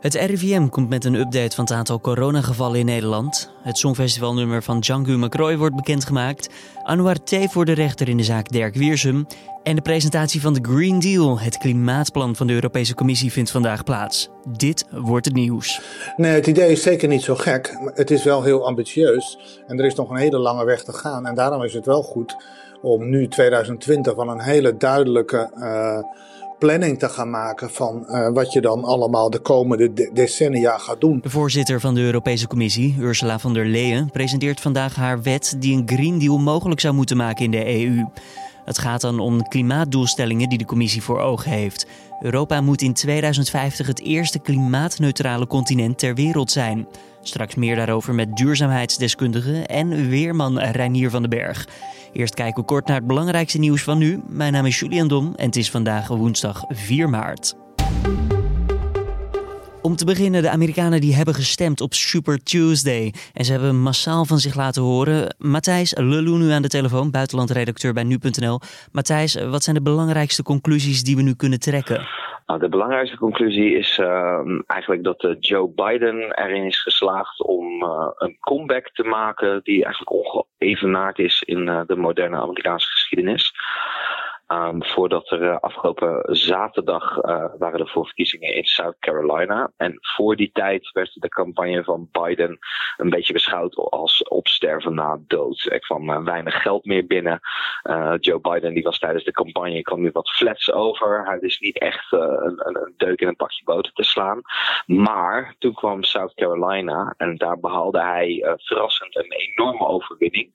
Het RIVM komt met een update van het aantal coronagevallen in Nederland. Het songfestivalnummer van Django McRoy wordt bekendgemaakt. Anouar T. voor de rechter in de zaak Dirk Wiersum. En de presentatie van de Green Deal, het klimaatplan van de Europese Commissie, vindt vandaag plaats. Dit wordt het nieuws. Nee, het idee is zeker niet zo gek. Het is wel heel ambitieus. En er is nog een hele lange weg te gaan. En daarom is het wel goed om nu 2020 van een hele duidelijke. Uh, planning te gaan maken van uh, wat je dan allemaal de komende de decennia gaat doen. De voorzitter van de Europese Commissie, Ursula von der Leyen, presenteert vandaag haar wet die een Green Deal mogelijk zou moeten maken in de EU. Het gaat dan om klimaatdoelstellingen die de Commissie voor ogen heeft. Europa moet in 2050 het eerste klimaatneutrale continent ter wereld zijn. Straks meer daarover met duurzaamheidsdeskundige en weerman Reinier van den Berg. Eerst kijken we kort naar het belangrijkste nieuws van nu. Mijn naam is Julian Dom en het is vandaag woensdag 4 maart. Om te beginnen, de Amerikanen die hebben gestemd op Super Tuesday. En ze hebben massaal van zich laten horen. Matthijs Lelou nu aan de telefoon, buitenlandredacteur bij nu.nl. Matthijs, wat zijn de belangrijkste conclusies die we nu kunnen trekken? Nou, de belangrijkste conclusie is uh, eigenlijk dat uh, Joe Biden erin is geslaagd om uh, een comeback te maken die eigenlijk ongeëvenaard is in de moderne Amerikaanse geschiedenis. Um, voordat er uh, afgelopen zaterdag uh, waren er voorverkiezingen in South Carolina. En voor die tijd werd de campagne van Biden een beetje beschouwd als opsterven na dood. Er kwam uh, weinig geld meer binnen. Joe Biden die was tijdens de campagne kwam nu wat flats over. Hij is niet echt een, een, deuk in een pakje boter te slaan. Maar toen kwam South Carolina en daar behaalde hij verrassend een enorme overwinning.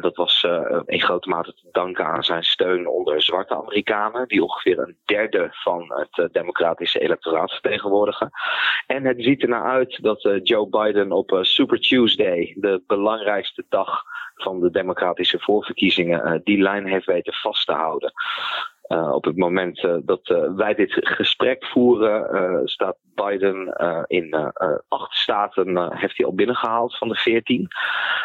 dat was in grote mate te danken aan zijn steun onder zwarte Amerikanen, die ongeveer een derde van het uh, democratische electoraat vertegenwoordigen. En het ziet ernaar uit dat uh, Joe Biden op uh, Super Tuesday, de belangrijkste dag van de democratische voorverkiezingen, die lijn heeft weten vast te houden. Uh, op het moment uh, dat uh, wij dit gesprek voeren, staat Biden in acht staten heeft hij al binnengehaald van de veertien.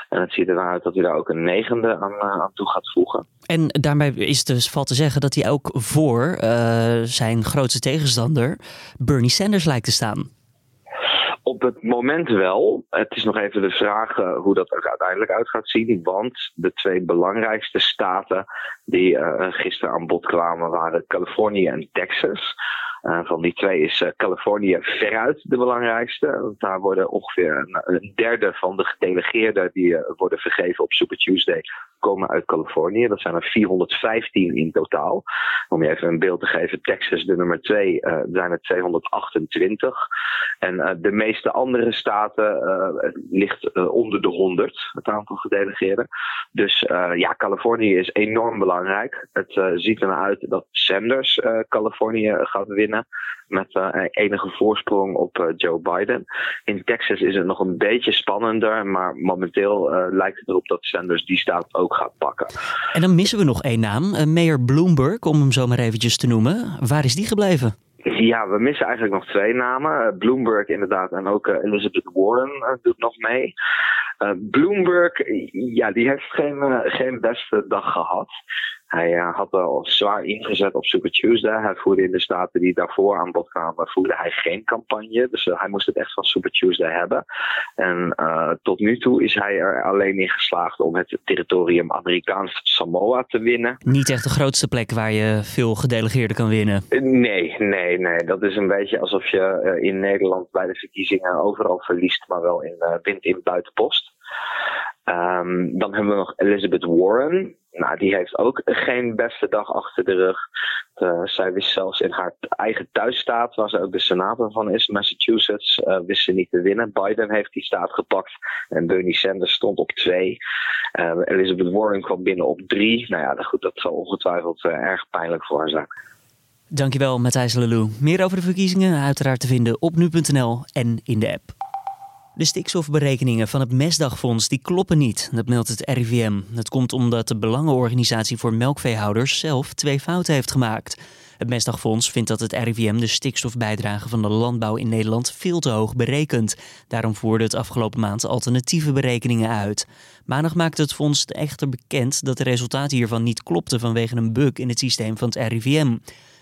En het ziet ernaar uit dat hij daar ook een negende aan, aan toe gaat voegen. En daarmee is dus valt te zeggen dat hij ook voor zijn grootste tegenstander Bernie Sanders lijkt te staan. Op het moment wel. Het is nog even de vraag uh, hoe dat er uiteindelijk uit gaat zien. Want de twee belangrijkste staten die uh, gisteren aan bod kwamen waren Californië en Texas. Uh, van die twee is Californië veruit de belangrijkste. Want daar worden ongeveer een, een derde van de gedelegeerden die worden vergeven op Super Tuesday komen uit Californië. Dat zijn er 415 in totaal. Om je even een beeld te geven, Texas de nummer 2 zijn er 228. En de meeste andere staten ligt onder de 100, het aantal gedelegeerden. Dus ja, Californië is enorm belangrijk. Het ziet ernaar uit dat Sanders Californië gaat winnen met uh, enige voorsprong op uh, Joe Biden. In Texas is het nog een beetje spannender, maar momenteel uh, lijkt het erop dat Sanders die staat ook gaat pakken. En dan missen we nog één naam, Mayor Bloomberg, om hem zo maar eventjes te noemen. Waar is die gebleven? Ja, we missen eigenlijk nog twee namen. Bloomberg inderdaad en ook Elizabeth Warren doet nog mee. Bloomberg, ja, die heeft geen, geen beste dag gehad. Hij uh, had wel zwaar ingezet op Super Tuesday. Hij voerde in de staten die daarvoor aan bod kwamen, voerde hij geen campagne. Dus uh, hij moest het echt van Super Tuesday hebben. En uh, tot nu toe is hij er alleen in geslaagd om het territorium Amerikaans Samoa te winnen. Niet echt de grootste plek waar je veel gedelegeerden kan winnen. Nee, nee, nee. Dat is een beetje alsof je in Nederland bij de verkiezingen overal verliest, maar wel in, wint in buitenpost. Um, dan hebben we nog Elizabeth Warren. Nou, die heeft ook geen beste dag achter de rug. Uh, zij wist zelfs in haar eigen thuisstaat, waar ze ook de senator van is, Massachusetts, uh, wist ze niet te winnen. Biden heeft die staat gepakt en Bernie Sanders stond op twee. Uh, Elizabeth Warren kwam binnen op drie. Nou ja, goed, dat zal ongetwijfeld erg pijnlijk voor haar zijn. Dankjewel, Matthijs Lelou. Meer over de verkiezingen uiteraard te vinden op nu.nl en in de app. De stikstofberekeningen van het Mesdagfonds die kloppen niet, dat meldt het RIVM. Dat komt omdat de Belangenorganisatie voor Melkveehouders zelf twee fouten heeft gemaakt. Het Mesdagfonds vindt dat het RIVM de stikstofbijdrage van de landbouw in Nederland veel te hoog berekent. Daarom voerde het afgelopen maand alternatieve berekeningen uit. Maandag maakte het fonds echter bekend dat de resultaten hiervan niet klopten vanwege een bug in het systeem van het RIVM.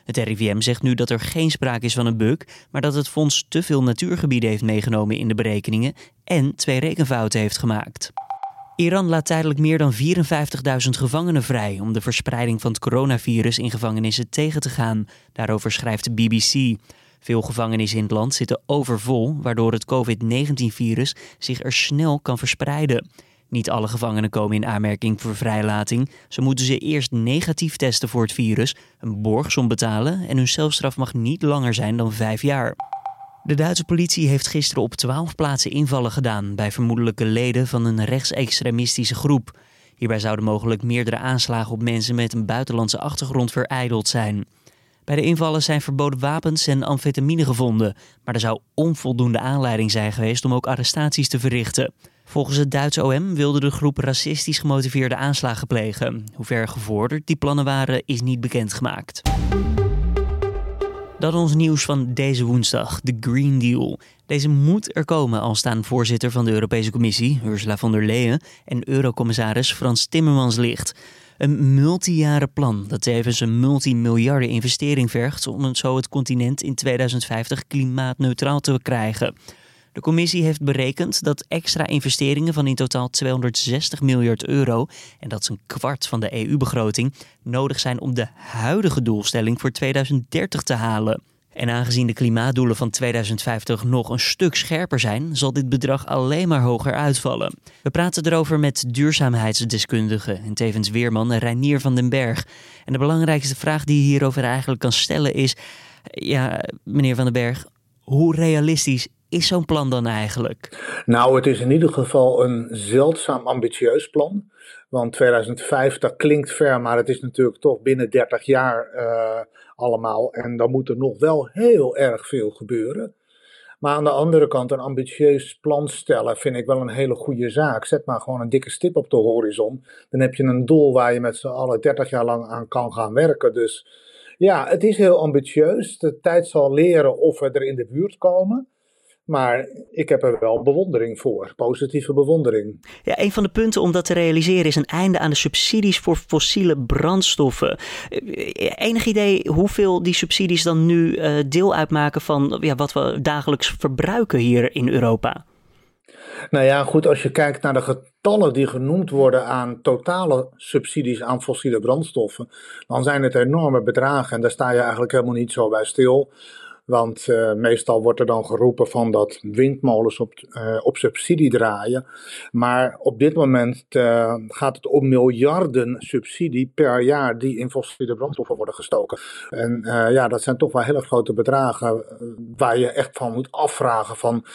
Het RIVM zegt nu dat er geen sprake is van een bug, maar dat het fonds te veel natuurgebieden heeft meegenomen in de berekeningen en twee rekenfouten heeft gemaakt. Iran laat tijdelijk meer dan 54.000 gevangenen vrij om de verspreiding van het coronavirus in gevangenissen tegen te gaan. Daarover schrijft de BBC. Veel gevangenissen in het land zitten overvol, waardoor het COVID-19-virus zich er snel kan verspreiden. Niet alle gevangenen komen in aanmerking voor vrijlating. Ze moeten ze eerst negatief testen voor het virus, een borgsom betalen en hun celstraf mag niet langer zijn dan vijf jaar. De Duitse politie heeft gisteren op twaalf plaatsen invallen gedaan bij vermoedelijke leden van een rechtsextremistische groep. Hierbij zouden mogelijk meerdere aanslagen op mensen met een buitenlandse achtergrond vereideld zijn. Bij de invallen zijn verboden wapens en amfetamine gevonden, maar er zou onvoldoende aanleiding zijn geweest om ook arrestaties te verrichten. Volgens het Duitse OM wilde de groep racistisch gemotiveerde aanslagen plegen. Hoe ver gevorderd die plannen waren, is niet bekendgemaakt. Dan ons nieuws van deze woensdag, de Green Deal. Deze moet er komen, al staan voorzitter van de Europese Commissie, Ursula von der Leyen, en eurocommissaris Frans Timmermans ligt. Een multijaren plan dat tevens een multimiljarden investering vergt om zo het continent in 2050 klimaatneutraal te krijgen. De commissie heeft berekend dat extra investeringen van in totaal 260 miljard euro, en dat is een kwart van de EU-begroting, nodig zijn om de huidige doelstelling voor 2030 te halen. En aangezien de klimaatdoelen van 2050 nog een stuk scherper zijn, zal dit bedrag alleen maar hoger uitvallen. We praten erover met duurzaamheidsdeskundige en tevens weerman Reinier van den Berg. En de belangrijkste vraag die je hierover eigenlijk kan stellen is: ja, meneer van den Berg, hoe realistisch is zo'n plan dan eigenlijk? Nou, het is in ieder geval een zeldzaam ambitieus plan. Want 2050 klinkt ver, maar het is natuurlijk toch binnen 30 jaar uh, allemaal. En dan moet er nog wel heel erg veel gebeuren. Maar aan de andere kant, een ambitieus plan stellen vind ik wel een hele goede zaak. Zet maar gewoon een dikke stip op de horizon. Dan heb je een doel waar je met z'n allen 30 jaar lang aan kan gaan werken. Dus ja, het is heel ambitieus. De tijd zal leren of we er in de buurt komen. Maar ik heb er wel bewondering voor, positieve bewondering. Ja, een van de punten om dat te realiseren is een einde aan de subsidies voor fossiele brandstoffen. Eh, enig idee hoeveel die subsidies dan nu uh, deel uitmaken van ja, wat we dagelijks verbruiken hier in Europa? Nou ja, goed, als je kijkt naar de getallen die genoemd worden aan totale subsidies aan fossiele brandstoffen, dan zijn het enorme bedragen en daar sta je eigenlijk helemaal niet zo bij stil. Want uh, meestal wordt er dan geroepen van dat windmolens op, uh, op subsidie draaien. Maar op dit moment uh, gaat het om miljarden subsidie per jaar die in fossiele brandstoffen worden gestoken. En ja, dat zijn toch wel hele grote bedragen waar je echt van moet afvragen van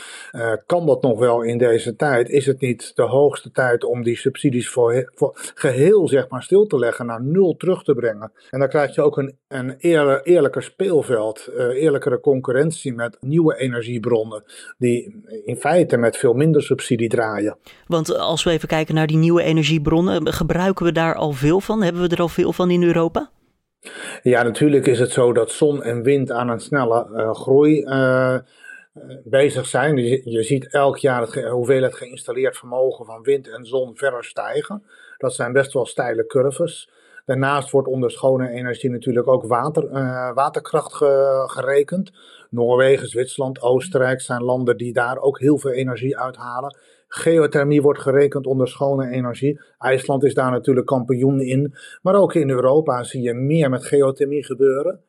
kan dat nog wel in deze tijd? Is het niet de hoogste tijd om die subsidies voor, voor geheel zeg maar stil te leggen, naar nul terug te brengen? En dan krijg je ook een, een eerlijker speelveld, eerlijkere concurrentie met nieuwe energiebronnen, die in feite met veel minder subsidie draaien. Want als we even kijken naar die nieuwe energiebronnen, gebruiken we daar al veel van? Hebben we er al veel van in Europa? Ja, natuurlijk is het zo dat zon en wind aan een snelle uh, groei uh, bezig zijn. Je, je, ziet elk jaar het hoeveelheid geïnstalleerd vermogen van wind en zon verder stijgen. Dat zijn best wel steile curves. Daarnaast wordt onder schone energie natuurlijk ook water, uh, waterkracht gerekend. Noorwegen, Zwitserland, Oostenrijk zijn landen die daar ook heel veel energie uithalen. Geothermie wordt gerekend onder schone energie. IJsland is daar natuurlijk kampioen in. Maar ook in Europa zie je meer met geothermie gebeuren.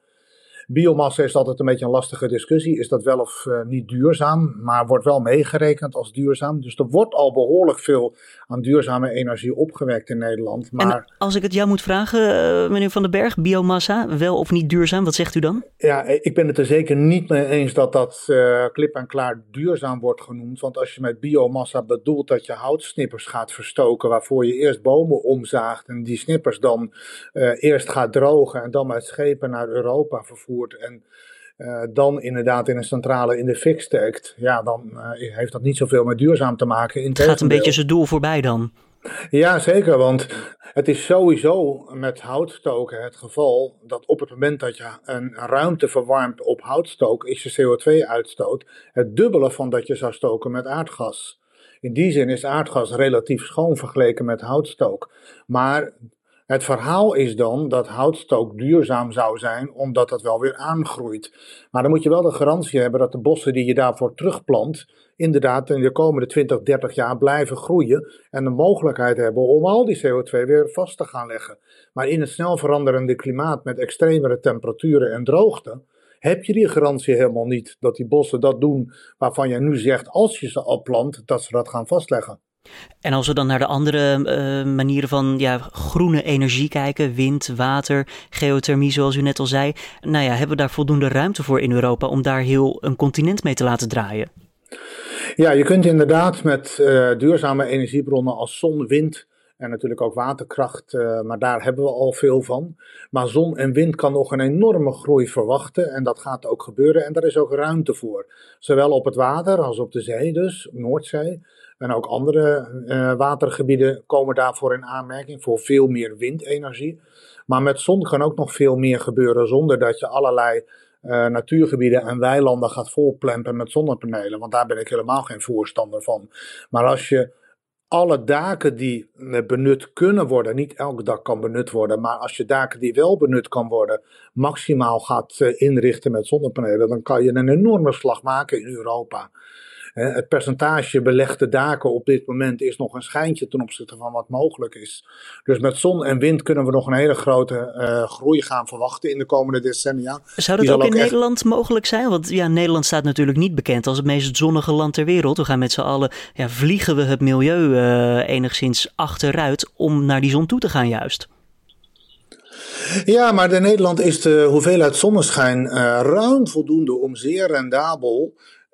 Biomassa is altijd een beetje een lastige discussie. Is dat wel of uh, niet duurzaam? Maar wordt wel meegerekend als duurzaam. Dus er wordt al behoorlijk veel aan duurzame energie opgewekt in Nederland. Maar... En als ik het jou moet vragen, uh, meneer Van den Berg, biomassa, wel of niet duurzaam? Wat zegt u dan? Ja, ik ben het er zeker niet mee eens dat dat uh, klip en klaar duurzaam wordt genoemd. Want als je met biomassa bedoelt dat je houtsnippers gaat verstoken, waarvoor je eerst bomen omzaagt en die snippers dan eerst gaat drogen en dan met schepen naar Europa en uh, dan inderdaad in een centrale in de fik steekt, ja, dan uh, heeft dat niet zoveel met duurzaam te maken. het gaat een beetje zijn doel voorbij dan. Ja, zeker, want het is sowieso met houtstoken het geval dat op het moment dat je een ruimte verwarmt op houtstook, is je CO2-uitstoot het dubbele van dat je zou stoken met aardgas. In die zin is aardgas relatief schoon vergeleken met houtstook. Maar Het verhaal is dan dat houtstook duurzaam zou zijn, omdat dat wel weer aangroeit. Maar dan moet je wel de garantie hebben dat de bossen die je daarvoor terugplant, inderdaad in de komende 20, 30 jaar blijven groeien. En de mogelijkheid hebben om al die CO2 weer vast te gaan leggen. Maar in het snel veranderende klimaat met extremere temperaturen en droogte, heb je die garantie helemaal niet dat die bossen dat doen waarvan je nu zegt, als je ze al plant, dat ze dat gaan vastleggen. En als we dan naar de andere uh, manieren van ja, groene energie kijken, wind, water, geothermie, zoals u net al zei, nou ja, hebben we daar voldoende ruimte voor in Europa om daar heel een continent mee te laten draaien? Ja, je kunt inderdaad met uh, duurzame energiebronnen als zon, wind, en natuurlijk ook waterkracht, uh, maar daar hebben we al veel van. Maar zon en wind kan nog een enorme groei verwachten en dat gaat ook gebeuren en daar is ook ruimte voor. Zowel op het water als op de zee dus, Noordzee. En ook andere uh, watergebieden komen daarvoor in aanmerking voor veel meer windenergie. Maar met zon kan ook nog veel meer gebeuren zonder dat je allerlei uh, natuurgebieden en weilanden gaat volplempen met zonnepanelen. Want daar ben ik helemaal geen voorstander van. Maar als je alle daken die eh, benut kunnen worden, niet elk dak kan benut worden, maar als je daken die wel benut kan worden, maximaal gaat inrichten met zonnepanelen, dan kan je een enorme slag maken in Europa. Het percentage belegde daken op dit moment is nog een schijntje ten opzichte van wat mogelijk is. Dus met zon en wind kunnen we nog een hele grote uh, groei gaan verwachten in de komende decennia. Zou dat ook in Nederland mogelijk zijn? Want ja, Nederland staat natuurlijk niet bekend als het meest zonnige land ter wereld. We gaan met z'n allen, ja, vliegen we het milieu uh, enigszins achteruit om naar die zon toe te gaan juist. Ja, maar in Nederland is de hoeveelheid zonneschijn uh, ruim voldoende om zeer rendabel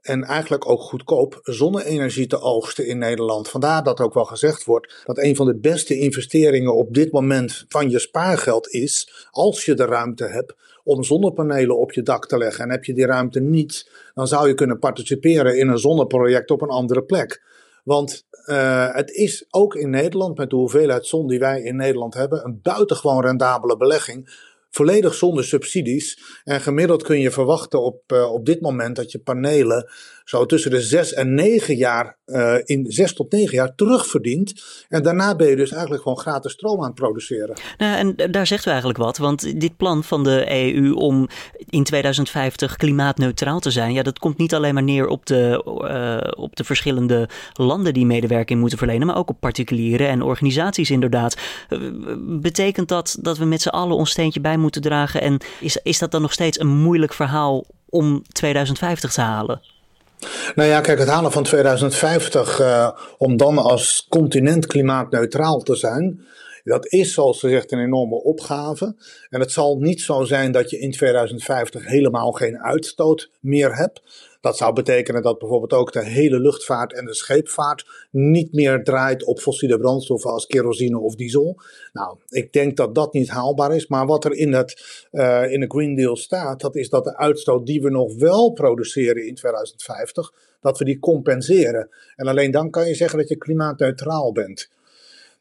en eigenlijk ook goedkoop zonne-energie te oogsten in Nederland. Vandaar dat ook wel gezegd wordt dat een van de beste investeringen op dit moment van je spaargeld is, als je de ruimte hebt, om zonnepanelen op je dak te leggen. En heb je die ruimte niet, dan zou je kunnen participeren in een zonneproject op een andere plek. Want uh, het is ook in Nederland, met de hoeveelheid zon die wij in Nederland hebben, een buitengewoon rendabele belegging volledig zonder subsidies. En gemiddeld kun je verwachten op, uh, op dit moment dat je panelen zo tussen de 6 en 9 jaar, uh, in 6 tot 9 jaar terugverdient. En daarna ben je dus eigenlijk gewoon gratis stroom aan het produceren. Nou, en daar zegt u eigenlijk wat, want dit plan van de EU om in 2050 klimaatneutraal te zijn, ja, dat komt niet alleen maar neer op de, uh, op de verschillende landen die medewerking moeten verlenen, maar ook op particulieren en organisaties inderdaad. betekent dat dat we met z'n allen ons steentje bij moeten dragen en is, is dat dan nog steeds een moeilijk verhaal om 2050 te halen? Nou ja, kijk, het halen van 2050 uh, om dan als continent klimaatneutraal te zijn, dat is zoals gezegd een enorme opgave. En het zal niet zo zijn dat je in 2050 helemaal geen uitstoot meer hebt. Dat zou betekenen dat bijvoorbeeld ook de hele luchtvaart en de scheepvaart niet meer draait op fossiele brandstoffen als kerosine of diesel. Nou, ik denk dat dat niet haalbaar is. Maar wat er in, het, uh, in de Green Deal staat, dat is dat de uitstoot die we nog wel produceren in 2050, dat we die compenseren. En alleen dan kan je zeggen dat je klimaatneutraal bent.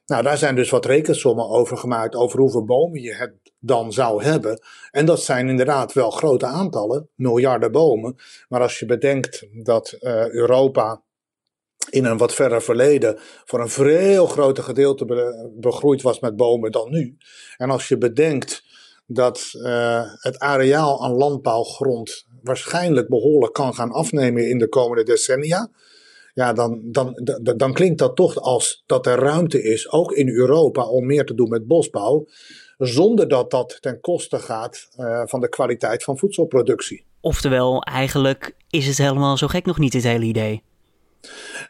Nou, daar zijn dus wat rekensommen over gemaakt over hoeveel bomen je het dan zou hebben. En dat zijn inderdaad wel grote aantallen, miljarden bomen. Maar als je bedenkt dat uh, Europa in een wat verder verleden voor een veel groter gedeelte be begroeid was met bomen dan nu. En als je bedenkt dat uh, het areaal aan landbouwgrond waarschijnlijk behoorlijk kan gaan afnemen in de komende decennia ja, dan, dan, dan, dan klinkt dat toch als dat er ruimte is, ook in Europa, om meer te doen met bosbouw, zonder dat dat ten koste gaat uh, van de kwaliteit van voedselproductie. Oftewel, eigenlijk is het helemaal zo gek nog niet, het hele idee.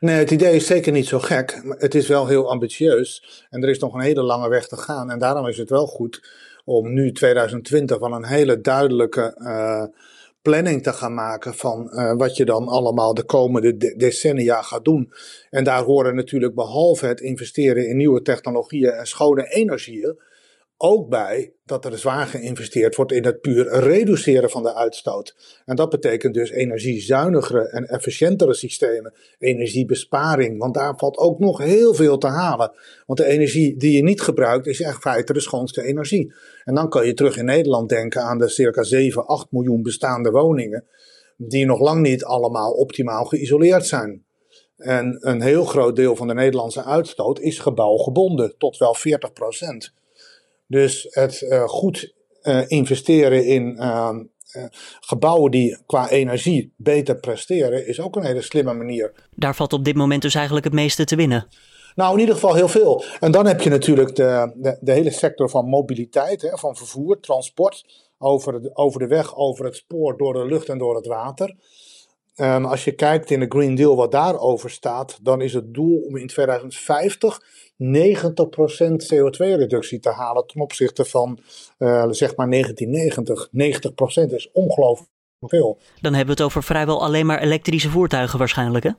Nee, het idee is zeker niet zo gek. Maar het is wel heel ambitieus. En er is nog een hele lange weg te gaan. En daarom is het wel goed om nu 2020 van een hele duidelijke uh, planning te gaan maken van uh, wat je dan allemaal de komende de decennia gaat doen. En daar horen natuurlijk behalve het investeren in nieuwe technologieën en schone energieën, ook bij dat er zwaar geïnvesteerd wordt in het puur reduceren van de uitstoot. En dat betekent dus energiezuinigere en efficiëntere systemen, energiebesparing, want daar valt ook nog heel veel te halen. Want de energie die je niet gebruikt is echt feite de schoonste energie. En dan kan je terug in Nederland denken aan de circa 7, 8 miljoen bestaande woningen, die nog lang niet allemaal optimaal geïsoleerd zijn. En een heel groot deel van de Nederlandse uitstoot is gebouwgebonden, tot wel 40 procent. Dus het goed investeren in gebouwen die qua energie beter presteren, is ook een hele slimme manier. Daar valt op dit moment dus eigenlijk het meeste te winnen. Nou, in ieder geval heel veel. En dan heb je natuurlijk de, de, de hele sector van mobiliteit, hè, van vervoer, transport, over de, over de weg, over het spoor, door de lucht en door het water. En als je kijkt in de Green Deal wat daarover staat, dan is het doel om in 2050 90% CO2-reductie te halen ten opzichte van uh, zeg maar 1990. 90% is ongelooflijk veel. Dan hebben we het over vrijwel alleen maar elektrische voertuigen waarschijnlijk hè?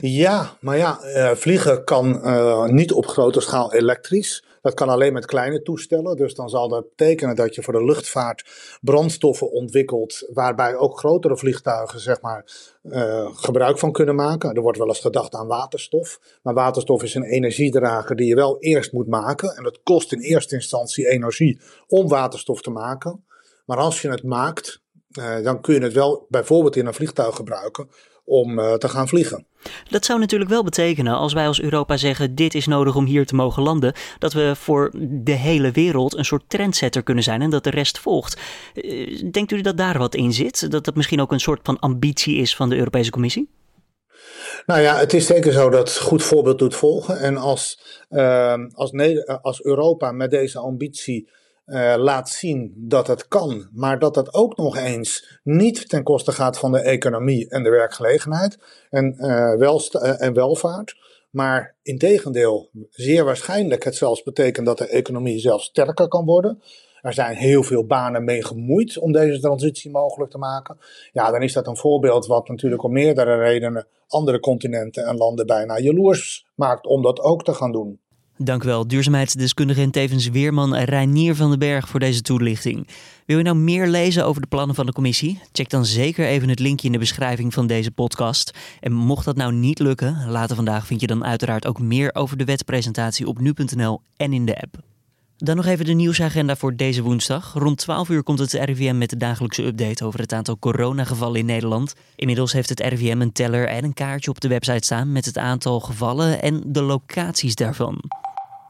Ja, maar ja, uh, vliegen kan uh, niet op grote schaal elektrisch. Dat kan alleen met kleine toestellen. Dus dan zal dat betekenen dat je voor de luchtvaart brandstoffen ontwikkelt. waarbij ook grotere vliegtuigen zeg maar, uh, gebruik van kunnen maken. Er wordt wel eens gedacht aan waterstof. Maar waterstof is een energiedrager die je wel eerst moet maken. En het kost in eerste instantie energie om waterstof te maken. Maar als je het maakt, dan kun je het wel bijvoorbeeld in een vliegtuig gebruiken om uh, te gaan vliegen. Dat zou natuurlijk wel betekenen, als wij als Europa zeggen: dit is nodig om hier te mogen landen, dat we voor de hele wereld een soort trendsetter kunnen zijn en dat de rest volgt. Uh, denkt u dat daar wat in zit? Dat dat misschien ook een soort van ambitie is van de Europese Commissie? Nou ja, het is zeker zo dat goed voorbeeld doet volgen. En als, uh, als, als Europa met deze ambitie uh, laat zien dat het kan, maar dat dat ook nog eens niet ten koste gaat van de economie en de werkgelegenheid en, uh, en welvaart. Maar integendeel, zeer waarschijnlijk het zelfs betekent dat de economie zelfs sterker kan worden. Er zijn heel veel banen mee gemoeid om deze transitie mogelijk te maken. Ja, dan is dat een voorbeeld wat natuurlijk om meerdere redenen andere continenten en landen bijna jaloers maakt om dat ook te gaan doen. Dank u wel, duurzaamheidsdeskundige en tevens weerman Reinier van den Berg voor deze toelichting. Wil je nou meer lezen over de plannen van de commissie? Check dan zeker even het linkje in de beschrijving van deze podcast. En mocht dat nou niet lukken, later vandaag vind je dan uiteraard ook meer over de wetpresentatie op nu.nl en in de app. Dan nog even de nieuwsagenda voor deze woensdag. Rond 12 uur komt het RIVM met de dagelijkse update over het aantal coronagevallen in Nederland. Inmiddels heeft het RIVM een teller en een kaartje op de website staan met het aantal gevallen en de locaties daarvan.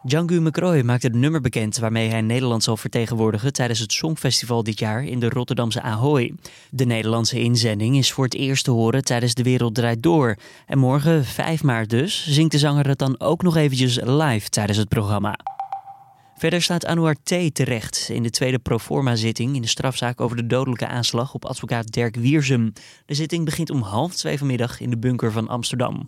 Django McCroy maakte het nummer bekend waarmee hij Nederland zal vertegenwoordigen tijdens het Songfestival dit jaar in de Rotterdamse Ahoy. De Nederlandse inzending is voor het eerst te horen tijdens De Wereld Draait Door. En morgen, 5 maart dus, zingt de zanger het dan ook nog eventjes live tijdens het programma. Verder staat Anouar T. terecht in de tweede proforma-zitting in de strafzaak over de dodelijke aanslag op advocaat Dirk Wiersum. De zitting begint om half twee vanmiddag in de bunker van Amsterdam.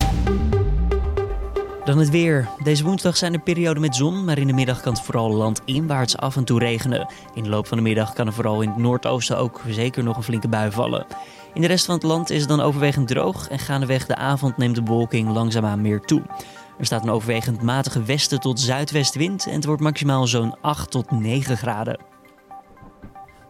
Dan het weer. Deze woensdag zijn er perioden met zon, maar in de middag kan het vooral landinwaarts af en toe regenen. In de loop van de middag kan er vooral in het noordoosten ook zeker nog een flinke bui vallen. In de rest van het land is het dan overwegend droog en gaandeweg de avond neemt de bewolking langzaamaan meer toe. Er staat een overwegend matige westen tot zuidwestwind en het wordt maximaal zo'n 8 tot 9 graden.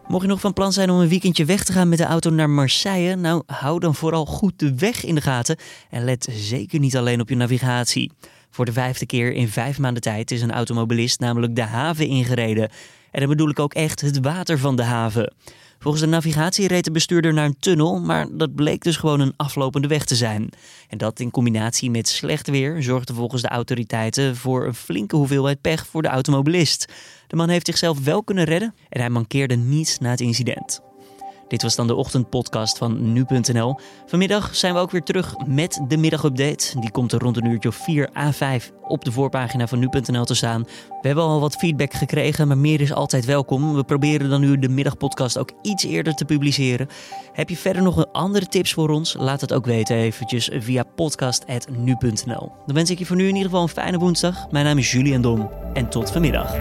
Mocht je nog van plan zijn om een weekendje weg te gaan met de auto naar Marseille, nou hou dan vooral goed de weg in de gaten en let zeker niet alleen op je navigatie. Voor de vijfde keer in vijf maanden tijd is een automobilist namelijk de haven ingereden. En dan bedoel ik ook echt het water van de haven. Volgens de navigatie reed de bestuurder naar een tunnel, maar dat bleek dus gewoon een aflopende weg te zijn. En dat in combinatie met slecht weer zorgde volgens de autoriteiten voor een flinke hoeveelheid pech voor de automobilist. De man heeft zichzelf wel kunnen redden en hij mankeerde niet na het incident. Dit was dan de ochtendpodcast van nu.nl. Vanmiddag zijn we ook weer terug met de middagupdate. Die komt er rond een uurtje of 4 a 5 op de voorpagina van nu.nl te staan. We hebben al wat feedback gekregen, maar meer is altijd welkom. We proberen dan nu de middagpodcast ook iets eerder te publiceren. Heb je verder nog andere tips voor ons? Laat het ook weten eventjes via podcast.nu.nl. Dan wens ik je voor nu in ieder geval een fijne woensdag. Mijn naam is Julian Dom en tot vanmiddag.